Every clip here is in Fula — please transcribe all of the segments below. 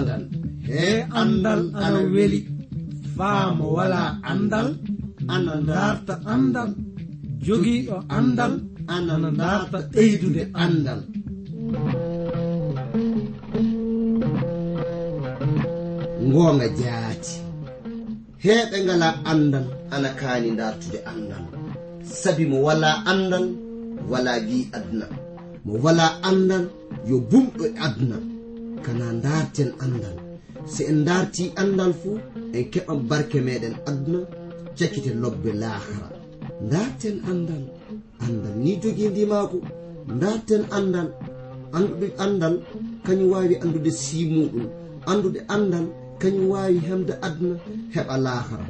andal. E andal ana weli. Faamo wala andal. Ana darta andal. Jogiiɗo andal. Ana darta ɓeydude andal. Ngoonga jaati. Heɓe ngala andal ana kaani dartude andal. Sabi mo wala andal. wala gi aduna. Mo wala andal yo bumɗo e aduna. Kana darten andal se en darti andal fuu en keɓan barke meɗen aduna cakkite lobbe lahara darten andal andal ni jogi ndimako darten andal anduɗe andal kañum wawi andude simuɗum andude andal kañum wawi hemde aduna heɓa lahara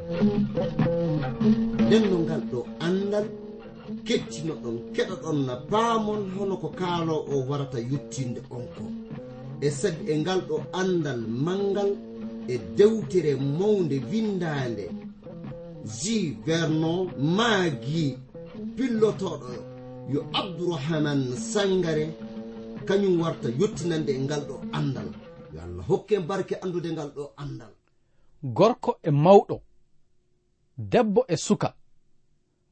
nden no ngal ɗo andal kettino ɗon keɗo ɗon na paamon hono ko kaalo o warata yettinde on ko e sabi e ngal ɗo andal mangal e dewtere mawnde windande ji vernon maagi pillotoɗo yo abdourahaman sangare kañum warta yettinande e ngal ɗo andal yo allah hokke barke andude ngal ɗo andal gorko e mawɗo debbo e suka.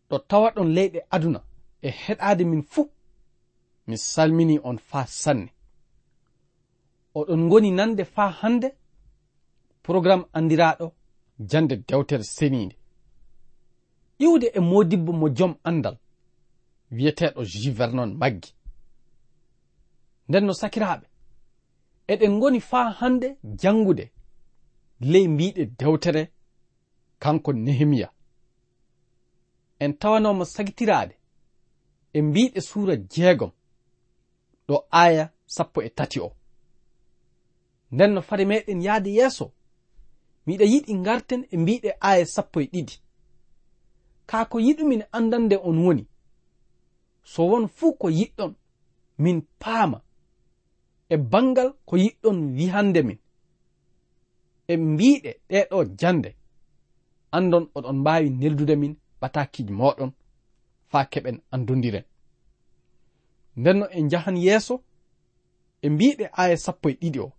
ɗo tawa ɗon leyɗe aduna e heɗade min fuu mi salmini on faa sanne. Oɗon ngoni nande faa hande programme andiraɗo jande dewtere seniinde. Iwde e modibbo mo jom andal wiyeteɗo juvernon maggi. Nden no sakiraaɓe eɗen ngoni faa hande jangude ley mbiɗe dewtere kanko nehemiya. en tawanomo sagitiraade e mbiɗe suura jeegom ɗo aya sappo e tati o. Nden no fade meɗen yahde yeeso miɗa yiɗi garten e mbiɗe aya sappo e ɗiɗi. Kaa ko yiɗumin andande on woni so won fuu ko yiɗɗon min paama e bangal ko yiɗɗon wihande min. E mbiɗe ɗeɗo jande andon oɗon mbawi neldude min ɓatakiji moɗon faa keɓen andodiren ndenno en jahan yeeso e mbiɗe aya sappo e ɗiɗi o.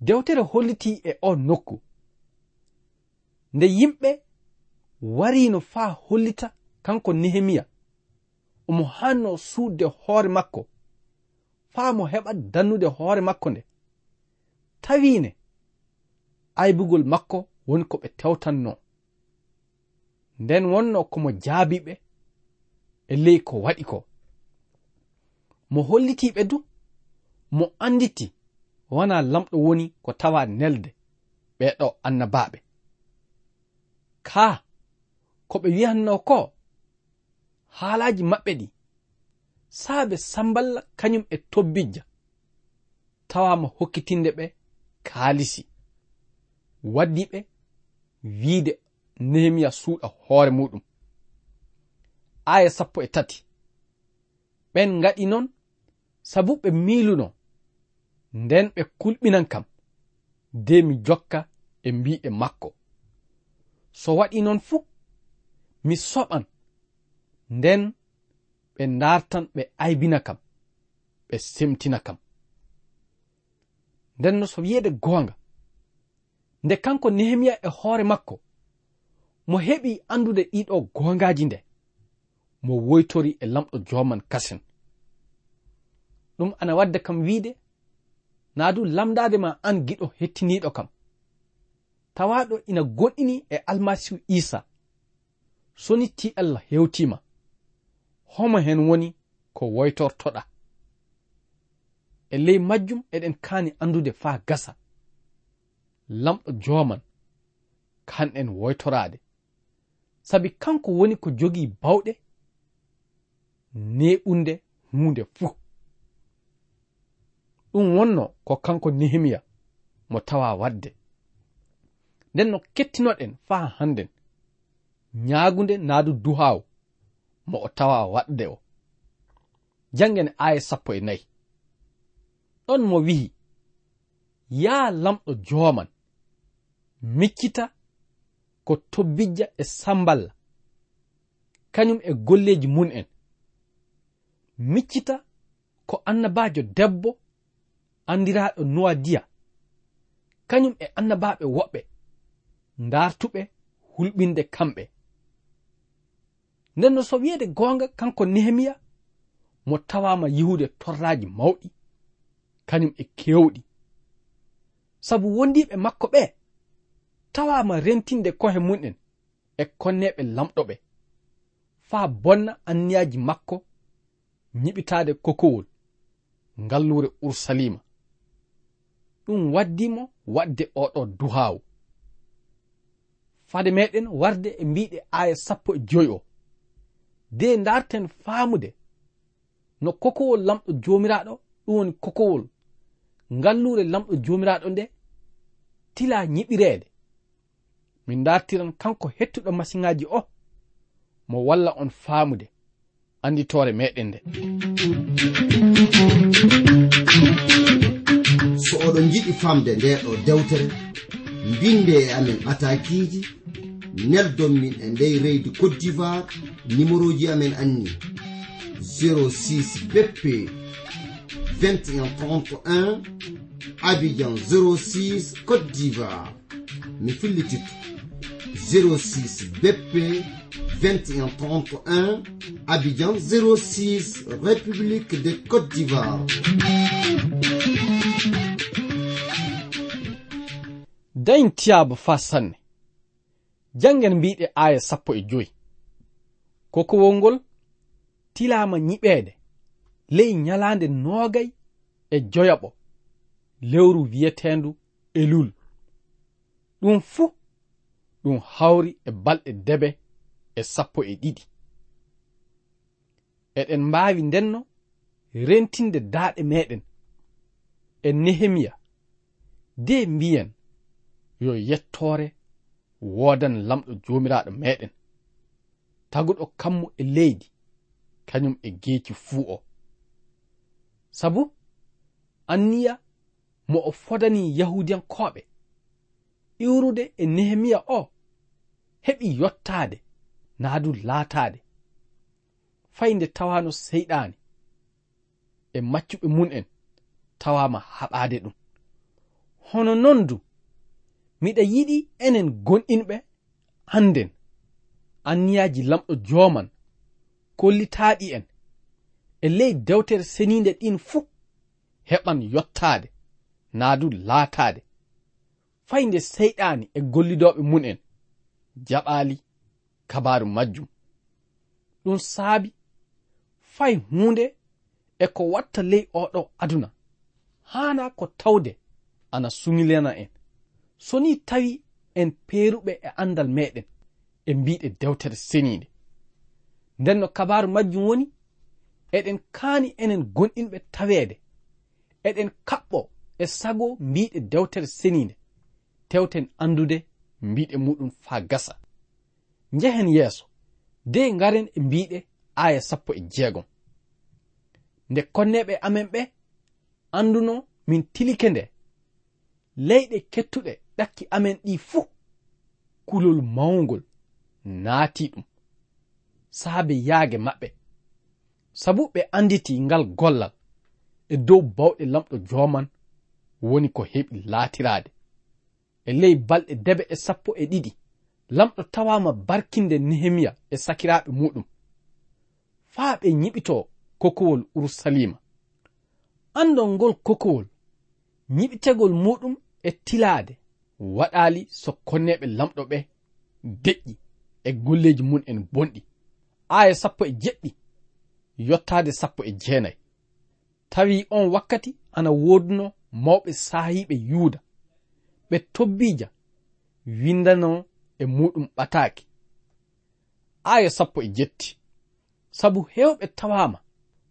Dewtere holliti e o nokku. Nde yimɓe warino faa hollita kanko nehemiya. Omo hanno suudde hoore makko. Faa mo heɓa dannude hoore makko nde. Tawine aybugol makko woni ko ɓe tewtanno. nden wonno komo jaabiɓe e ley ko waɗi ko. Mo hollitiɓe du mo anditi wona lamɗo woni ko tawa nelde ɓeɗo annabaɓe ka ko ɓe wiyanno ko haalaji maɓɓe ɗi saabe samballa kañum e tobbijja tawama hokkitinde ɓe kaalisi waddi ɓe wiide nehemiya suuɗa hoore muɗum. Aya sappo e tati. Ɓen ngaɗi noon sabu ɓe miiluno nden ɓe kulɓinan kam de mi jokka e mbi'e makko. So waɗi noon fuu mi soɓan nden ɓe ndartan ɓe aybina kam ɓe semtina kam. Nden no so wiyeede goonga nde kanko nehemiya e hoore makko mo heɓi andude ɗiɗo gongaji nde mo woytori e lamɗo joman kasen. Ɗum ana wadda kam wiide na du lamdade ma an giɗo hettiniɗo kam. Tawaɗo ina goɗɗini e almasihu isa soni ti allah hewtima homo hen woni ko woytortoɗa. E ley majjum eɗen kaani andude faa gasa. Lamɗo joman kanɗen woytorade sabi kanko woni ko jogii bawɗe neɓunde hunde fuu. Ɗum wonno ko kanko nehemiya mo tawa wadde. Nden no kettinoɗen faa hannden. Ñaagunde naadu duhaawo mo o tawa waɗde o. Janngen aya sappo e nayi. Ɗon mo wi'i yaa lamɗo jooman miccita ko tobbijja e sambal. Kañum e golleji mun en miccita ko annabajo debbo andiraɗo nowa diya. Kañum e annabaɓe woɓɓe ndaartuɓe hulɓinde kamɓe. Nden no so wiyede gonga kanko nehemiya mo tawama yihude torraji mawɗi kañum e kewɗi. Sabu wondiɓe makko ɓee tawama rentinde kohe mum'en e konneɓe lamɗoɓe. Faa bonna anniyaji makko ñiɓitade kokowol ngallure ursalima ɗum waddimo wadde oɗo duhawu fade meɗen warde e mbiɗe aya sappo e joyi o de darten faamude no kokowol lamɗo jomiraɗo ɗum woni kokowol ngallure lamɗo jomiraɗo nde tila ñiɓireede. min dartiran kanko hettuɗo masiŋaji o mo walla on faamude anditore meɗen nde. So oɗon jiɗi famde nde ɗo dewtere mbinde e amen atakiji neldon min e ndey reydi cote d'ivoire numéro ji amen anni 06 bp 2131 abidjan 06 cote d'ivoire. Mi fillititto 06 BP 2131 Abidjan 06 République de Côte d'Ivoire. dayn tiyaaba faa sanne janngen mbiɗe aaya sappo e joyi kokowol ngol tilaama ñiɓeede ley ñalaande noogay e joyaɓo lewru wiyetendu elul ɗum fuu ɗum hawri e balɗe debe e sappo e ɗiɗi. Eɗen mbaawi ndenno rentinde daaɗe meɗen e nehemiya de mbiyen yo yettoore woodan lamɗo joomiraaɗo meɗen. Taguɗo kammu e leydi kañum e geeci fuu o. Sabu anniya mo o fodani yahudiyankoɓe iwrude e nehemiya o heɓi yottaade naa du laataade. Fay nde tawano seyɗaani e maccuɓe mun en tawama haɓaade ɗum. Hono non du miɗa yiɗi enen gonɗinɓe anden anniyaji lamɗo joman kollitaaɗi en e ley dewtere seninde ɗin fuu heɓan yottaade naa du laataade. Fay nde seyɗaani e gollidoɓe mun en jaɓaali kabaru majjum. Ɗum saabi fay hunde e ko watta ley oɗo aduna. Hana ko tawde ana sumilena en. So ni tawi en peeruɓe e andal meɗen e mbiɗe dewtere seniide nden no kabaru majjum woni eɗen kaani enen gonɗinɓe taweede eɗen kaɓɓo e sago mbiɗe dewtere seniide tewten andude mbiɗe muɗum faa gasa. Njehen yeeso de ngaren e mbiɗe aya sappo e jeegom. Nde konneɓe amen ɓe anduno min tilike nde. Leyɗe kettuɗe ɗakki amen ɗi fuu kulol mawgol naati ɗum. Saabe yaage maɓɓe. Sabu ɓe anditi ngal gollal e dow bawɗe lamɗo joman woni ko heɓi laatiraade. e ley balɗe debe e sappo e ɗiɗi. Lamɗo tawama barkinde nehemiya e sakiraɓe muɗum. Faa ɓe ñiɓito kokowol urusalima andol ngol kokowol ñiɓitegol muɗum e tilaade waɗaali so konneɓe lamɗo ɓe deƴƴi e golleji mum en bonɗi. Aya sappo e jeɗɗi yottaade sappo e jeenayi. Tawi on wakkati ana woduno mawɓe saahiiɓe yuuda ɓe tobbija windano e muɗum ɓataaki. Aya sappo e jetti. Sabu hewɓe tawama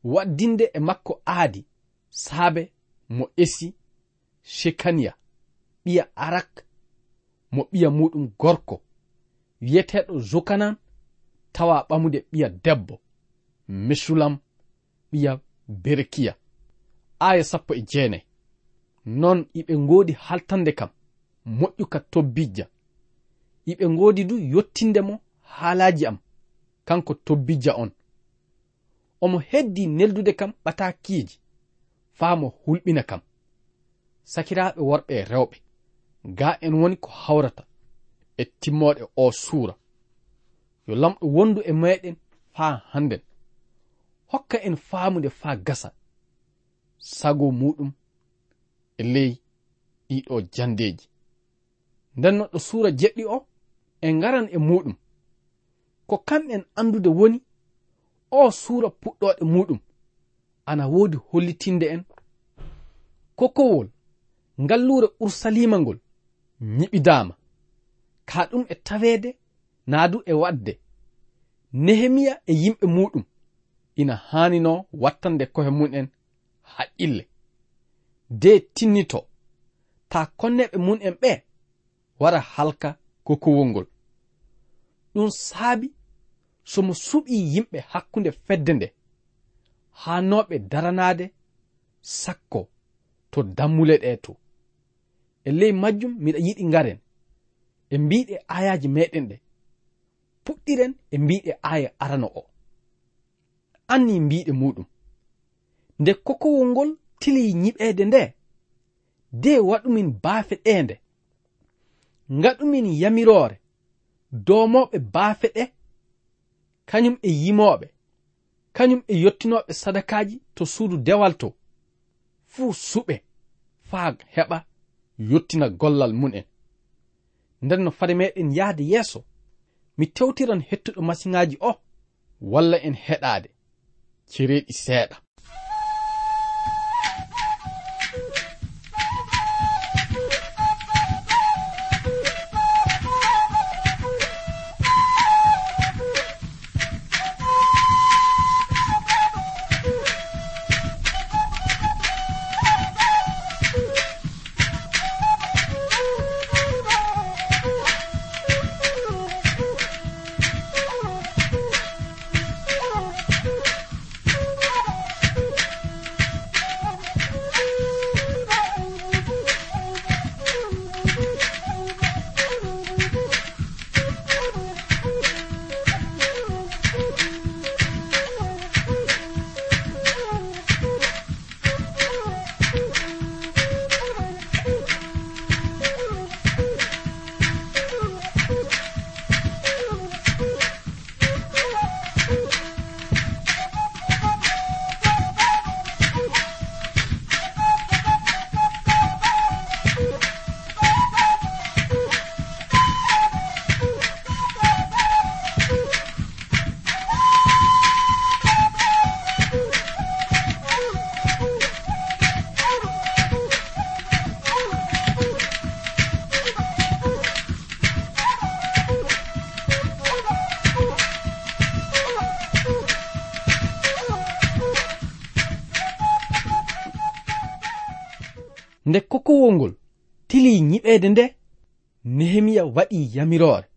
waddinde e makko aadi saabe mo esi shekaniya ɓiya arak mo ɓiya muɗum gorko wiyeteɗo jokanan tawa ɓamude ɓiya debbo mesulam ɓiya berekiya aya sappo e jeenayi. Noon iɓe ngoodi haltande kam. moƴƴu ka tobbijja. Iɓe ngoodi du yottinde mo haalaji am. Kanko tobbijja on. Omo heddi neldude kam ɓatakiiji faa mo hulɓina kam. Sakiraaɓe worɓe e rewɓe. Ga en woni ko hawrata e timmoɗe o suura. Yo lamɗo wondu e meɗen faa hannden. Hokka en faamude faa gasa. Sago muɗum e ley ɗiɗo jandeji nden noɗɗo suura jeɗɗi o en ngaran e muɗum. Ko kamɓen andude woni o suura puɗɗoɗe muɗum ana woodi hollitinde en. Kokowol ngallure ursalima ngol ñiɓidama ka ɗum e taweede naa du e wadde nehemiya e yimɓe muɗum ina haanino wattande kohe mun'en haqqille. De tinnito ta konneɓe mun'en ɓe wara halka ko kowol ngol. Ɗum saabi somo suɓi yimɓe hakkunde fedde nde. Hanoɓe daranade sakko to dammule ɗe to. E ley majjum miɗa yiɗi ngaren e mbiɗe ayaji meɗen ɗe. Puɗɗiren e mbiɗe aya arano o. Anni mbiɗe muɗum. Nde kokowol ngol tili yiɓede nde de waɗumin baafe ɗende ngaɗumin yamiroore domoɓe baafe ɗe kañum e yimoɓe kañum e yottinoɓe sadakaji to suudu dewal to. Fuu suɓe faa heɓa yottina gollal mun'en nden no fade meɗen yahde yeeso mi tewtiran hettuɗo masiŋaji o walla en heɗade cereɗi seeɗa. janngol ngol tili yiɓeede nde nehemiya waɗi yamiroore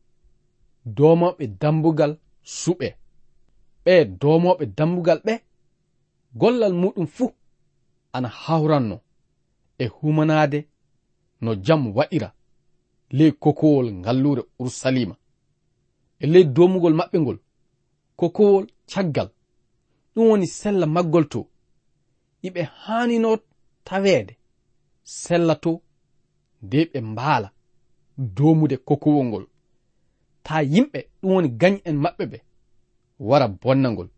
domoɓe dambugal suɓe. Ɓe domoɓe dambugal ɓe gollal muɗum fuu ana hawranno. E humanade no jam waɗira ley kokowol ngallure ursalima e ley domugol maɓɓe ngol kokowol caggal. Ɗum woni sella maggol to. Iɓe haanino taweede sellato de ɓe mbaala domude kokowol ngol. Ta yimɓe ɗum woni gañ en maɓɓe ɓe wara bonnagol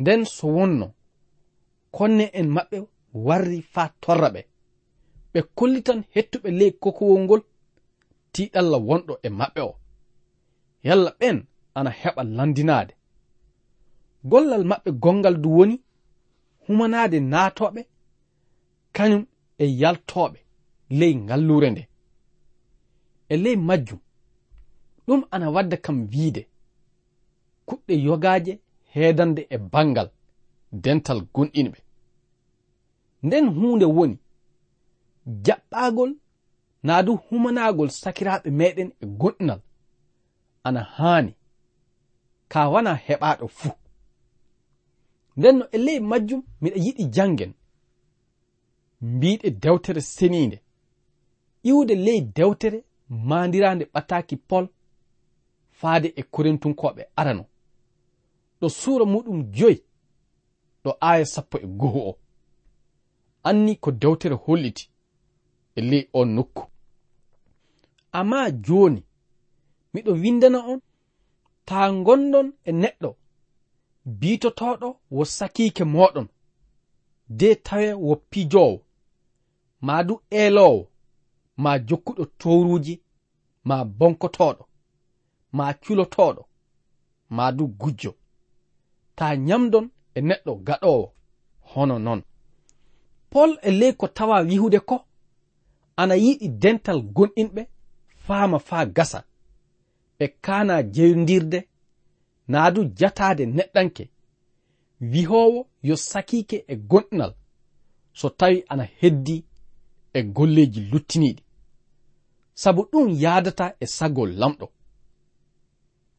nden so wonno konne en maɓɓe warri fa torra ɓe ɓe kollitan hettuɓe ley kokowol ngol tiɗalla wonɗo e maɓɓe o. Yalla ɓen ana heɓa landinade. Gollal maɓɓe gongal du woni humanade naatoɓe kañum e yaltoɓe ley ngallure nde. E ley majjum ɗum ana wadda kam wiide. Kuɗɗe yogaaje heedande e bangal dental gonɗinɓe nden huunde woni jaɓɓagol naa du humanagol sakiraaɓe meɗen e gonɗinal ana haani ka wana heɓaɗo fuu. Nden no e ley majjum miɗa yiɗi jangen mbiɗe dewtere seniinde iwde ley dewtere maandirande ɓataki pol faade e korintunkoɓe arano. Ɗo suura muɗum joyi ɗo aya sappo e goho o. Anni ko dewtere holliti e ley on nokku. Amma jooni miɗo windana on taa gonɗon e neɗɗo biitotoɗo wo sakiike moɗon de tawe wo pijowo ma du elowo ma jokkuɗo towruji ma bonkotoɗo ma culotoɗo ma du gujjo. Ta nyamdon e neɗɗo gaɗowo hono non. Pol e ley ko tawa yihude ko ana yiɗi dental gonɗinɓe faama faa gasa. Ɓe kaana jeyondirde naa du jataade neɗɗanke. Wihoowo yo sakiike e gonɗinal so tawi ana heddi e golleji luttiniɗi. Sabu ɗum yadata e sagol lamɗo.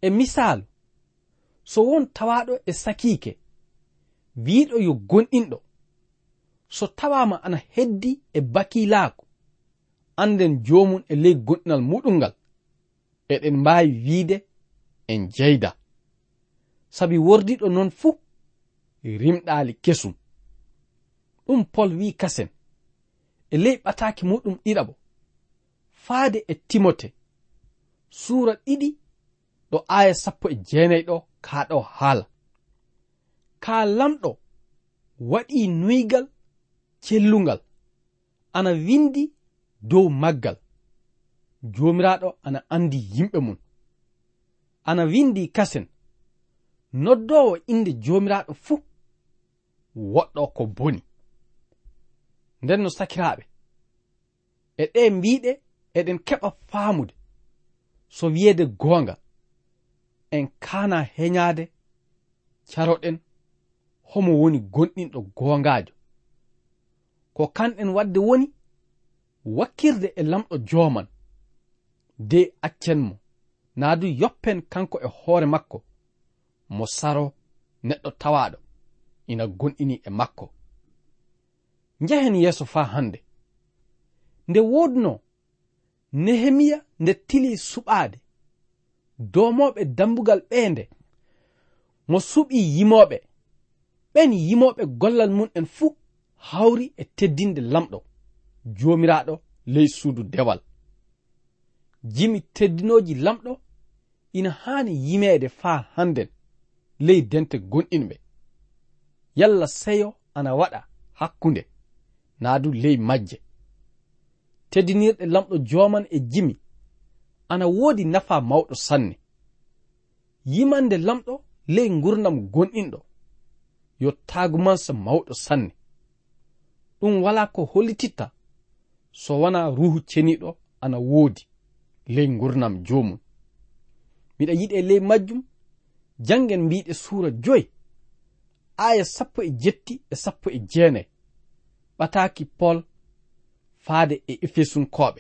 E misalu so won tawaɗo e sakiike wiɗo yo gonɗinɗo so tawama ana heddi e bakilaako anden jomum e ley gonɗinal muɗum ngal eɗen mbawi wiide en jeyda. Sabi wordiɗo noon fuu rimɗali kesum. Ɗum pol wi kasen. e ley ɓataki muɗum ɗiɗabo faade e timote suura ɗiɗi ɗo aya sappo e jeenayi ɗo kaa ɗo haala. Kaa lamɗo waɗi nuygal cellungal ana windi dow maggal. Joomiraaɗo ana andi yimɓe mum ana windi kasen noddowo inde joomiraaɗo fuu woɗɗo ko boni. nden no sakiraaɓe. E ɗe mbiɗe eɗen keɓa faamude. So wiyeede goonga en kaana heñaade caroɗen homo woni gonɗinɗo goongaajo. Ko kanɗen wadde woni wakkirde e lamɗo jooman de accen mo naa du yoppen kanko e hoore makko mo saro neɗɗo tawaaɗo ina gonɗini e makko. njehen yeeso faa hannde. Nde woodno nehemiya nde tili suɓaade. Doomooɓe dambugal ɓeende. Mo suɓii yimooɓe. Ɓen yimooɓe gollal mum en fuu hawri e teddinde lamɗo. Joomiraaɗo ley suudu dewal. Jimi teddinooji lamɗo ina haani yimeede faa hannden. Ley dente gonɗinɓe yalla seyo ana waɗa hakkunde. naa du ley majje. Teddinirɗe lamɗo joman e jimi ana woodi nafa mawɗo sanne. Yimande lamɗo ley gurnam gonɗinɗo yo tagumansa mawɗo sanne. Ɗum wala ko hollititta so wona ruhu ceniɗo ana woodi ley gurnam jomum miɗa yiɗi e ley majjum jangen mbiɗe suura joyi aya sappo e jetti e sappo e jeenayi. jaɓɓataki pol faade e efesunkoɓe.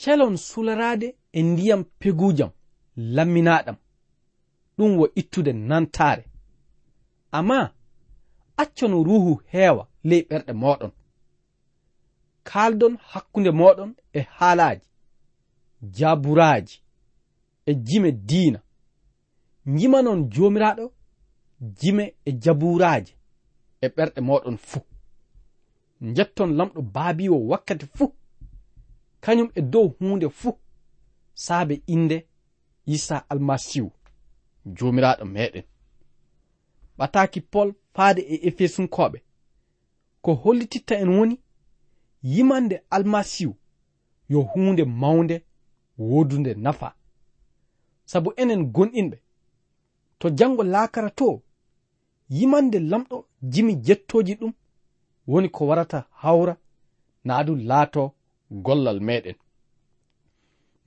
Celon sularade e ndiyam pegujam lamminaɗam ɗum wo ittude nantare. Amma accon ruhu heewa ley ɓerɗe moɗon. Kaaldon hakkunde moɗon e haalaji jaburaaji e jime diina. Jimanon jomiraɗo jime e jaburaaji e ɓerɗe moɗon fuu. jetton lamɗo baabiwo wakkati fuu. Kañum e dow hunde fuu saabe inde isa almasihu jomiraɗo meɗen ɓataki pol faade e efesunkoɓe ko hollititta en woni yimande almasihu yo hunde mawnde wodunde nafa. Sabu enen gonɗinɓe. To jango laakara to yimande lamɗo jimi jettoji ɗum woni ko warata hawra naa du laato gollal meɗen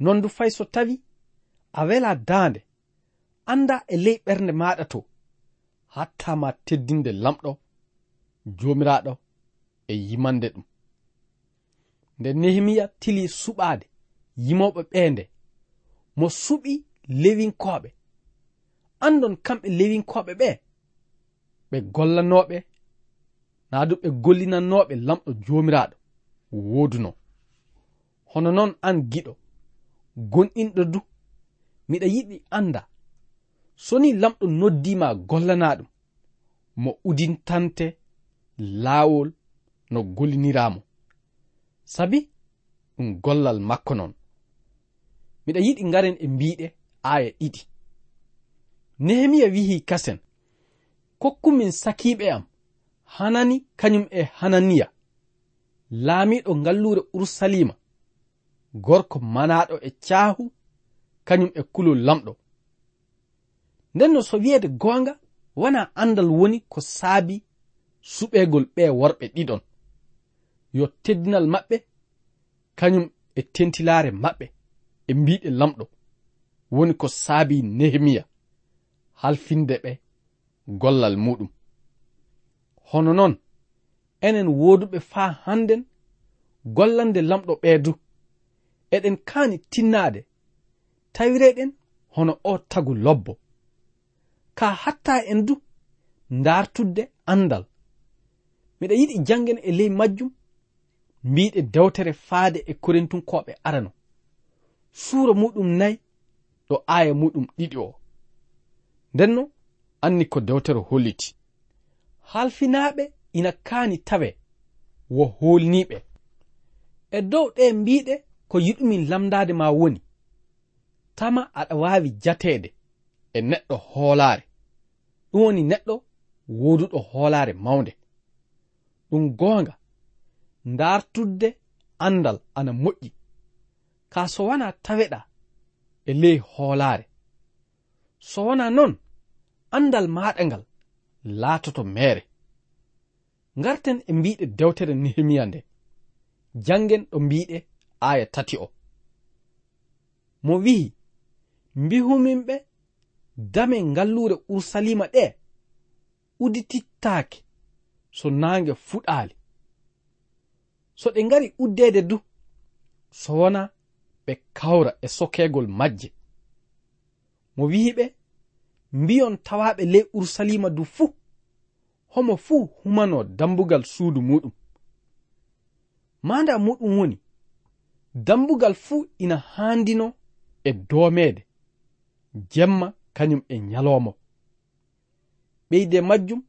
non du fay so tawi a wela daande anda e ley ɓernde maɗa to hattama teddinde lamɗo jomiraɗo e yimande ɗum. Nde nehemiya tili suɓaade yimoɓe ɓeende mo suɓi lewinkoɓe andon kamɓe lewinkoɓe ɓe ɓe gollanoɓe naa du ɓe gollinannoɓe lamɗo jomiraɗo. Woduno. Hono noon an giɗo. Gonɗinɗo du. Miɗa yiɗi anda. Soni lamɗo noddima gollana ɗum mo udintante laawol no golliniramo. Sabi ɗum gollal makko noon miɗa yiɗi ngaren e mbiɗe aya ɗiɗi. Nehemiya wihi kasen. Kokkumin sakiɓe am. hanani kañum e hananiya. Laamiɗo ngallure urusalima gorko manaɗo e caahu kañum e kulol lamɗo. Nden no so wiyeede goonga wona andal woni ko saabi suɓeegol ɓe worɓe ɗiɗon. Yo teddinal maɓɓe kañum e tentilaare maɓɓe e mbiɗe lamɗo. Woni ko saabi nehemiya halfinde ɓe gollal muɗum. hono noon enen wooduɓe faa hannden gollande lamɗo ɓeedu. Eɗen kaani tinnaade. Tawireɗen hono o tagu lobbo. Ka hatta en du ndartudde andal miɗa yiɗi janngen e ley majjum mbiɗe dewtere faade e korintunkoɓe arano suura muɗum nayi ɗo aya muɗum ɗiɗi o. Ndenno anni ko dewtere holliti. halfinaɓe ina kaani tawe wo holniɓe e dow ɗe mbiɗe ko yiɗumin lamdade ma woni tama aɗa waawi jateede e neɗɗo hoolaare. Ɗum woni neɗɗo woduɗo hoolaare mawnde. Ɗum goonga ndartudde andal ana moƴƴi. Ka so wona taweɗa e ley hoolaare. So wona noon andal maɗa ngal laatoto mere ngarten e mbiɗe dewtere nehemiya nde jangen ɗo mbiɗe aya tati o. Mo wi'i mbihuminɓe dame ngallure ursalima ɗe uditittaake so naange fuɗaali. So ɗe ngari uddeede du so wona ɓe kawra e sokegol majje. Mo wi'i ɓe mbiyon tawaɓe ley ursalima du fuu homo fuu humano dambugal suudu muɗum. Manda muɗum woni dambugal fuu ina handino e domede jemma kañum e nyalomo ɓeyde majjum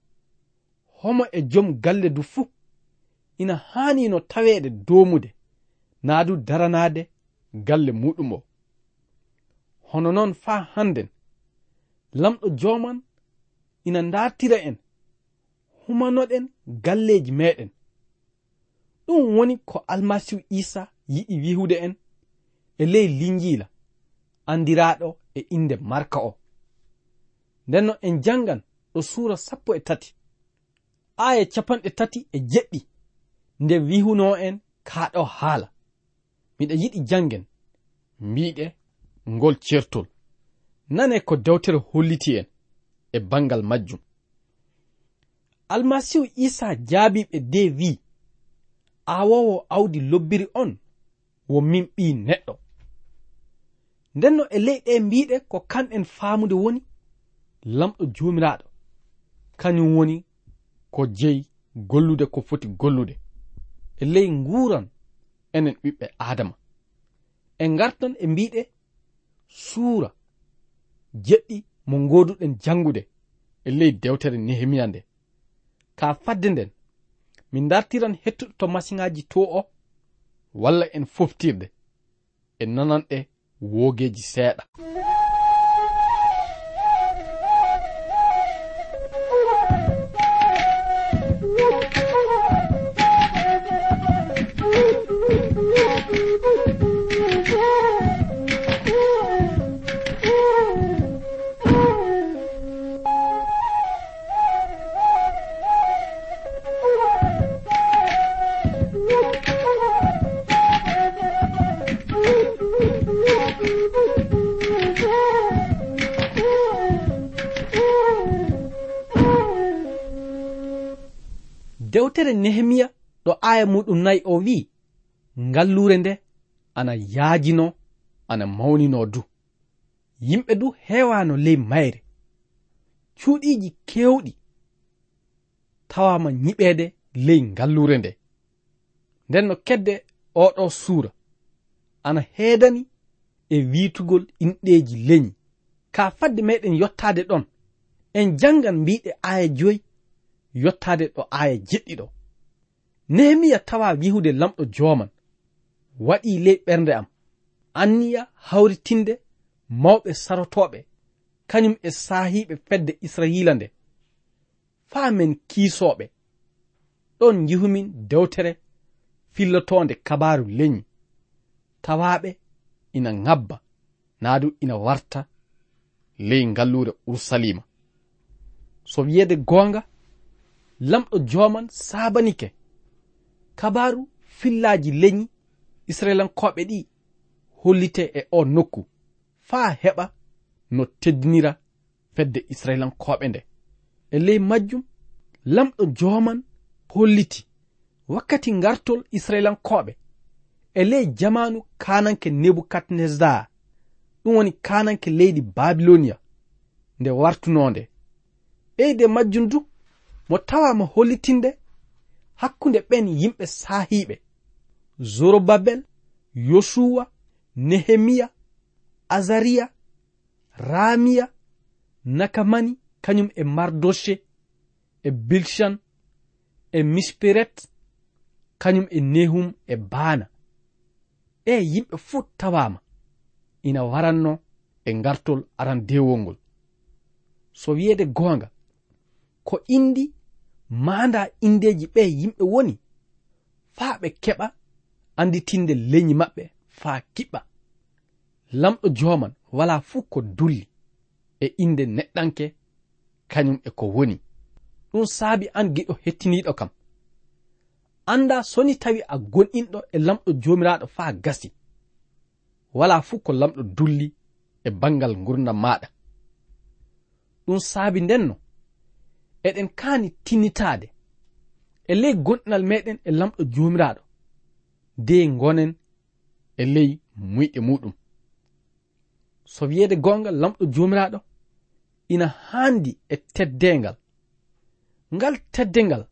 homo e jom galle du fuu ina hanino taweede domude naa du daranade galle muɗum o. Hono noon faa hannden lamɗo joman ina ndartira en humanoɗen galleji meɗen. Ɗum woni ko almasihu isa yiɗi wihude en e ley linjila andiraɗo e inde marka o. Ndenno en jangan ɗo suura sappo e tati aya capanɗe tati e jeɗɗi nde wihuno en kaɗo haala. Miɗa yiɗi jangen mbiɗe ngol certol nane ko dewtere holliti en e bangal majjum. Almasihu isa jaabiɓe de wi awowo awdi lobbiri on wo min ɓi neɗɗo. Ndenno e leyɗe mbiɗe ko kamɓen faamude woni lamɗo jomiraɗo kañum woni ko jeyi gollude ko foti gollude. E ley nguran enen ɓiɓɓe adama en garton e, e mbiɗe suura jeɗɗi mo goduɗen jangude e ley dewtere nehemiya nde. Ka fadde nden min dartiran hettuɗo to masiŋaji to o walla en foftirde en nananɗe wogeji woogeji seeɗa. aya muɗum nayi o wi'i ngallure nde ana yaajino ana mawnino du. Yimɓe du heewano ley mayre. Cuuɗiiji kewɗi tawama ñiɓeede ley ngallure nde. Nden no kedde oɗo suura. Ana heedani e wiitugol inɗeeji leñi. Ka fadde meɗen yottaade ɗon. En jangan mbiɗe aya joyi yottaade ɗo aaya jeɗɗiɗo nehemiya tawa yihude lamɗo joman waɗi ley ɓernde am. Anniya hawritinde mawɓe sarotoɓe kañum e sahiɓe fedde israila nde. Faa men kiisoɓe. Ɗon yihumin dewtere fillotonde kabaru leñi. Tawaɓe ina ŋabba naadu ina warta ley ngallure ursalima so wiyede goonga lamɗo joman sabanike kabaru fillaji leñi israilankoɓe ɗi hollite e o nokku. Faa heɓa no teddinira fedde israilankoɓe nde. E ley majjum lamɗo joman holliti wakkati ngartol israilankoɓe e ley jamanu kananke nebukadnesar ɗum woni kananke leydi babilonia nde wartunonde. Ɓeyde majjum du mo tawama hollitinde hakkunde ɓen yimɓe saahiiɓe. Zorobabel yosuwa nehemiya azariya ramiya nakamani kañum e mardoshe e bilshan e mispiret kañum e nehum e baana. E yimɓe fuu tawama ina waranno e ngartol aran dewol ngol. So wiyeede goonga ko indi maanda indeji ɓe yimɓe woni faa ɓe keɓa anditinde leñi maɓɓe faa kiɓɓa lamɗo joman wala fuu ko dulli e inde neɗɗanke kañum e ko woni. Ɗum saabi an giɗo hettiniɗo kam. Anda soni tawi a gonɗinɗo e lamɗo jomiraɗo faa gasi. Wala fuu ko lamɗo dulli e bangal gurdam maɗa ɗum saabi ndenno eɗen kaani tinnitaade. E ley gonɗinal meɗen e lamɗo joomiraaɗo de gonen e ley muyɗe muɗum. So wiyeede goonga lamɗo joomiraaɗo ina haandi e teddengal ngal teddengal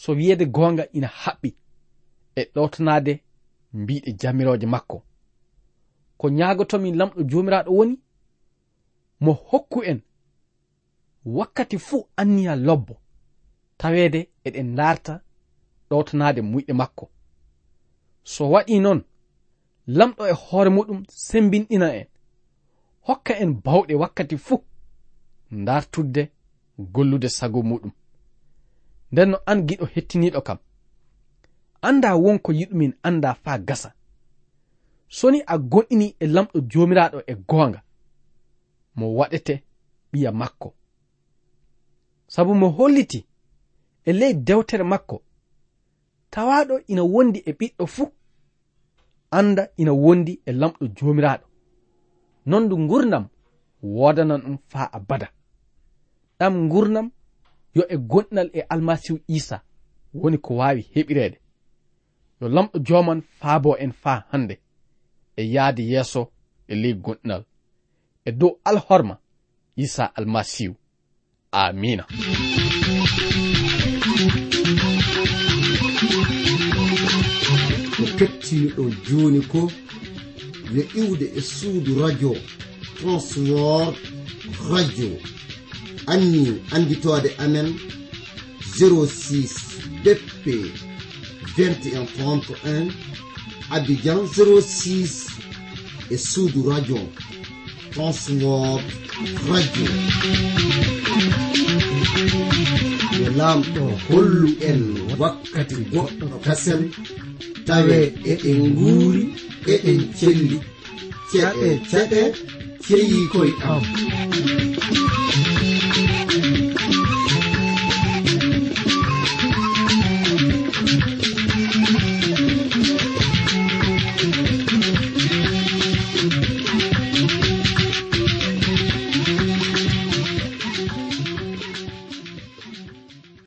so wiyeede goonga ina haɓɓi e ɗowtanaade mbiɗe jamirooje makko. Ko ñaagotomin lamɗo joomiraaɗo woni mo hokku en wakkati fuu anniya lobbo. Taweede eɗen ndaarta ɗowtanaade muyɗe makko. So waɗi noon lamɗo e hoore muɗum sembinɗina en. Hokka en bawɗe wakkati fuu ndartudde gollude sago muɗum. Nden no an giɗo hettiniɗo kam. Anda wonko yiɗumin anda faa gasa. Soni a gonɗini e lamɗo jomiraɗo e goonga. Mo waɗete ɓiya makko. sabu mo holliti e ley dewtere makko tawaɗo ina wondi e ɓiɗɗo fuu anda ina wondi e lamɗo jomiraɗo non ndu gurdam wodanan ɗum faa abada. Ɗam gurdam yo e gonɗal e almasihu isa woni ko wawi heɓirede yo lamɗo joman faabo en faa hande e yaade yeeso e ley gonɗinal e dow alhorma isa almasihu. Amina. Ko kettiniɗo joni ko yo iwde e suudu radio. Transwor radio anni anditode amen 06 bp 2131 abidjan 06 e radio kosgor radio. Yo lamɗo hollu en wakkati goɗɗo kasen tawe eɗen guuri eɗen celli ceɗe ceɗe ceyi koye am.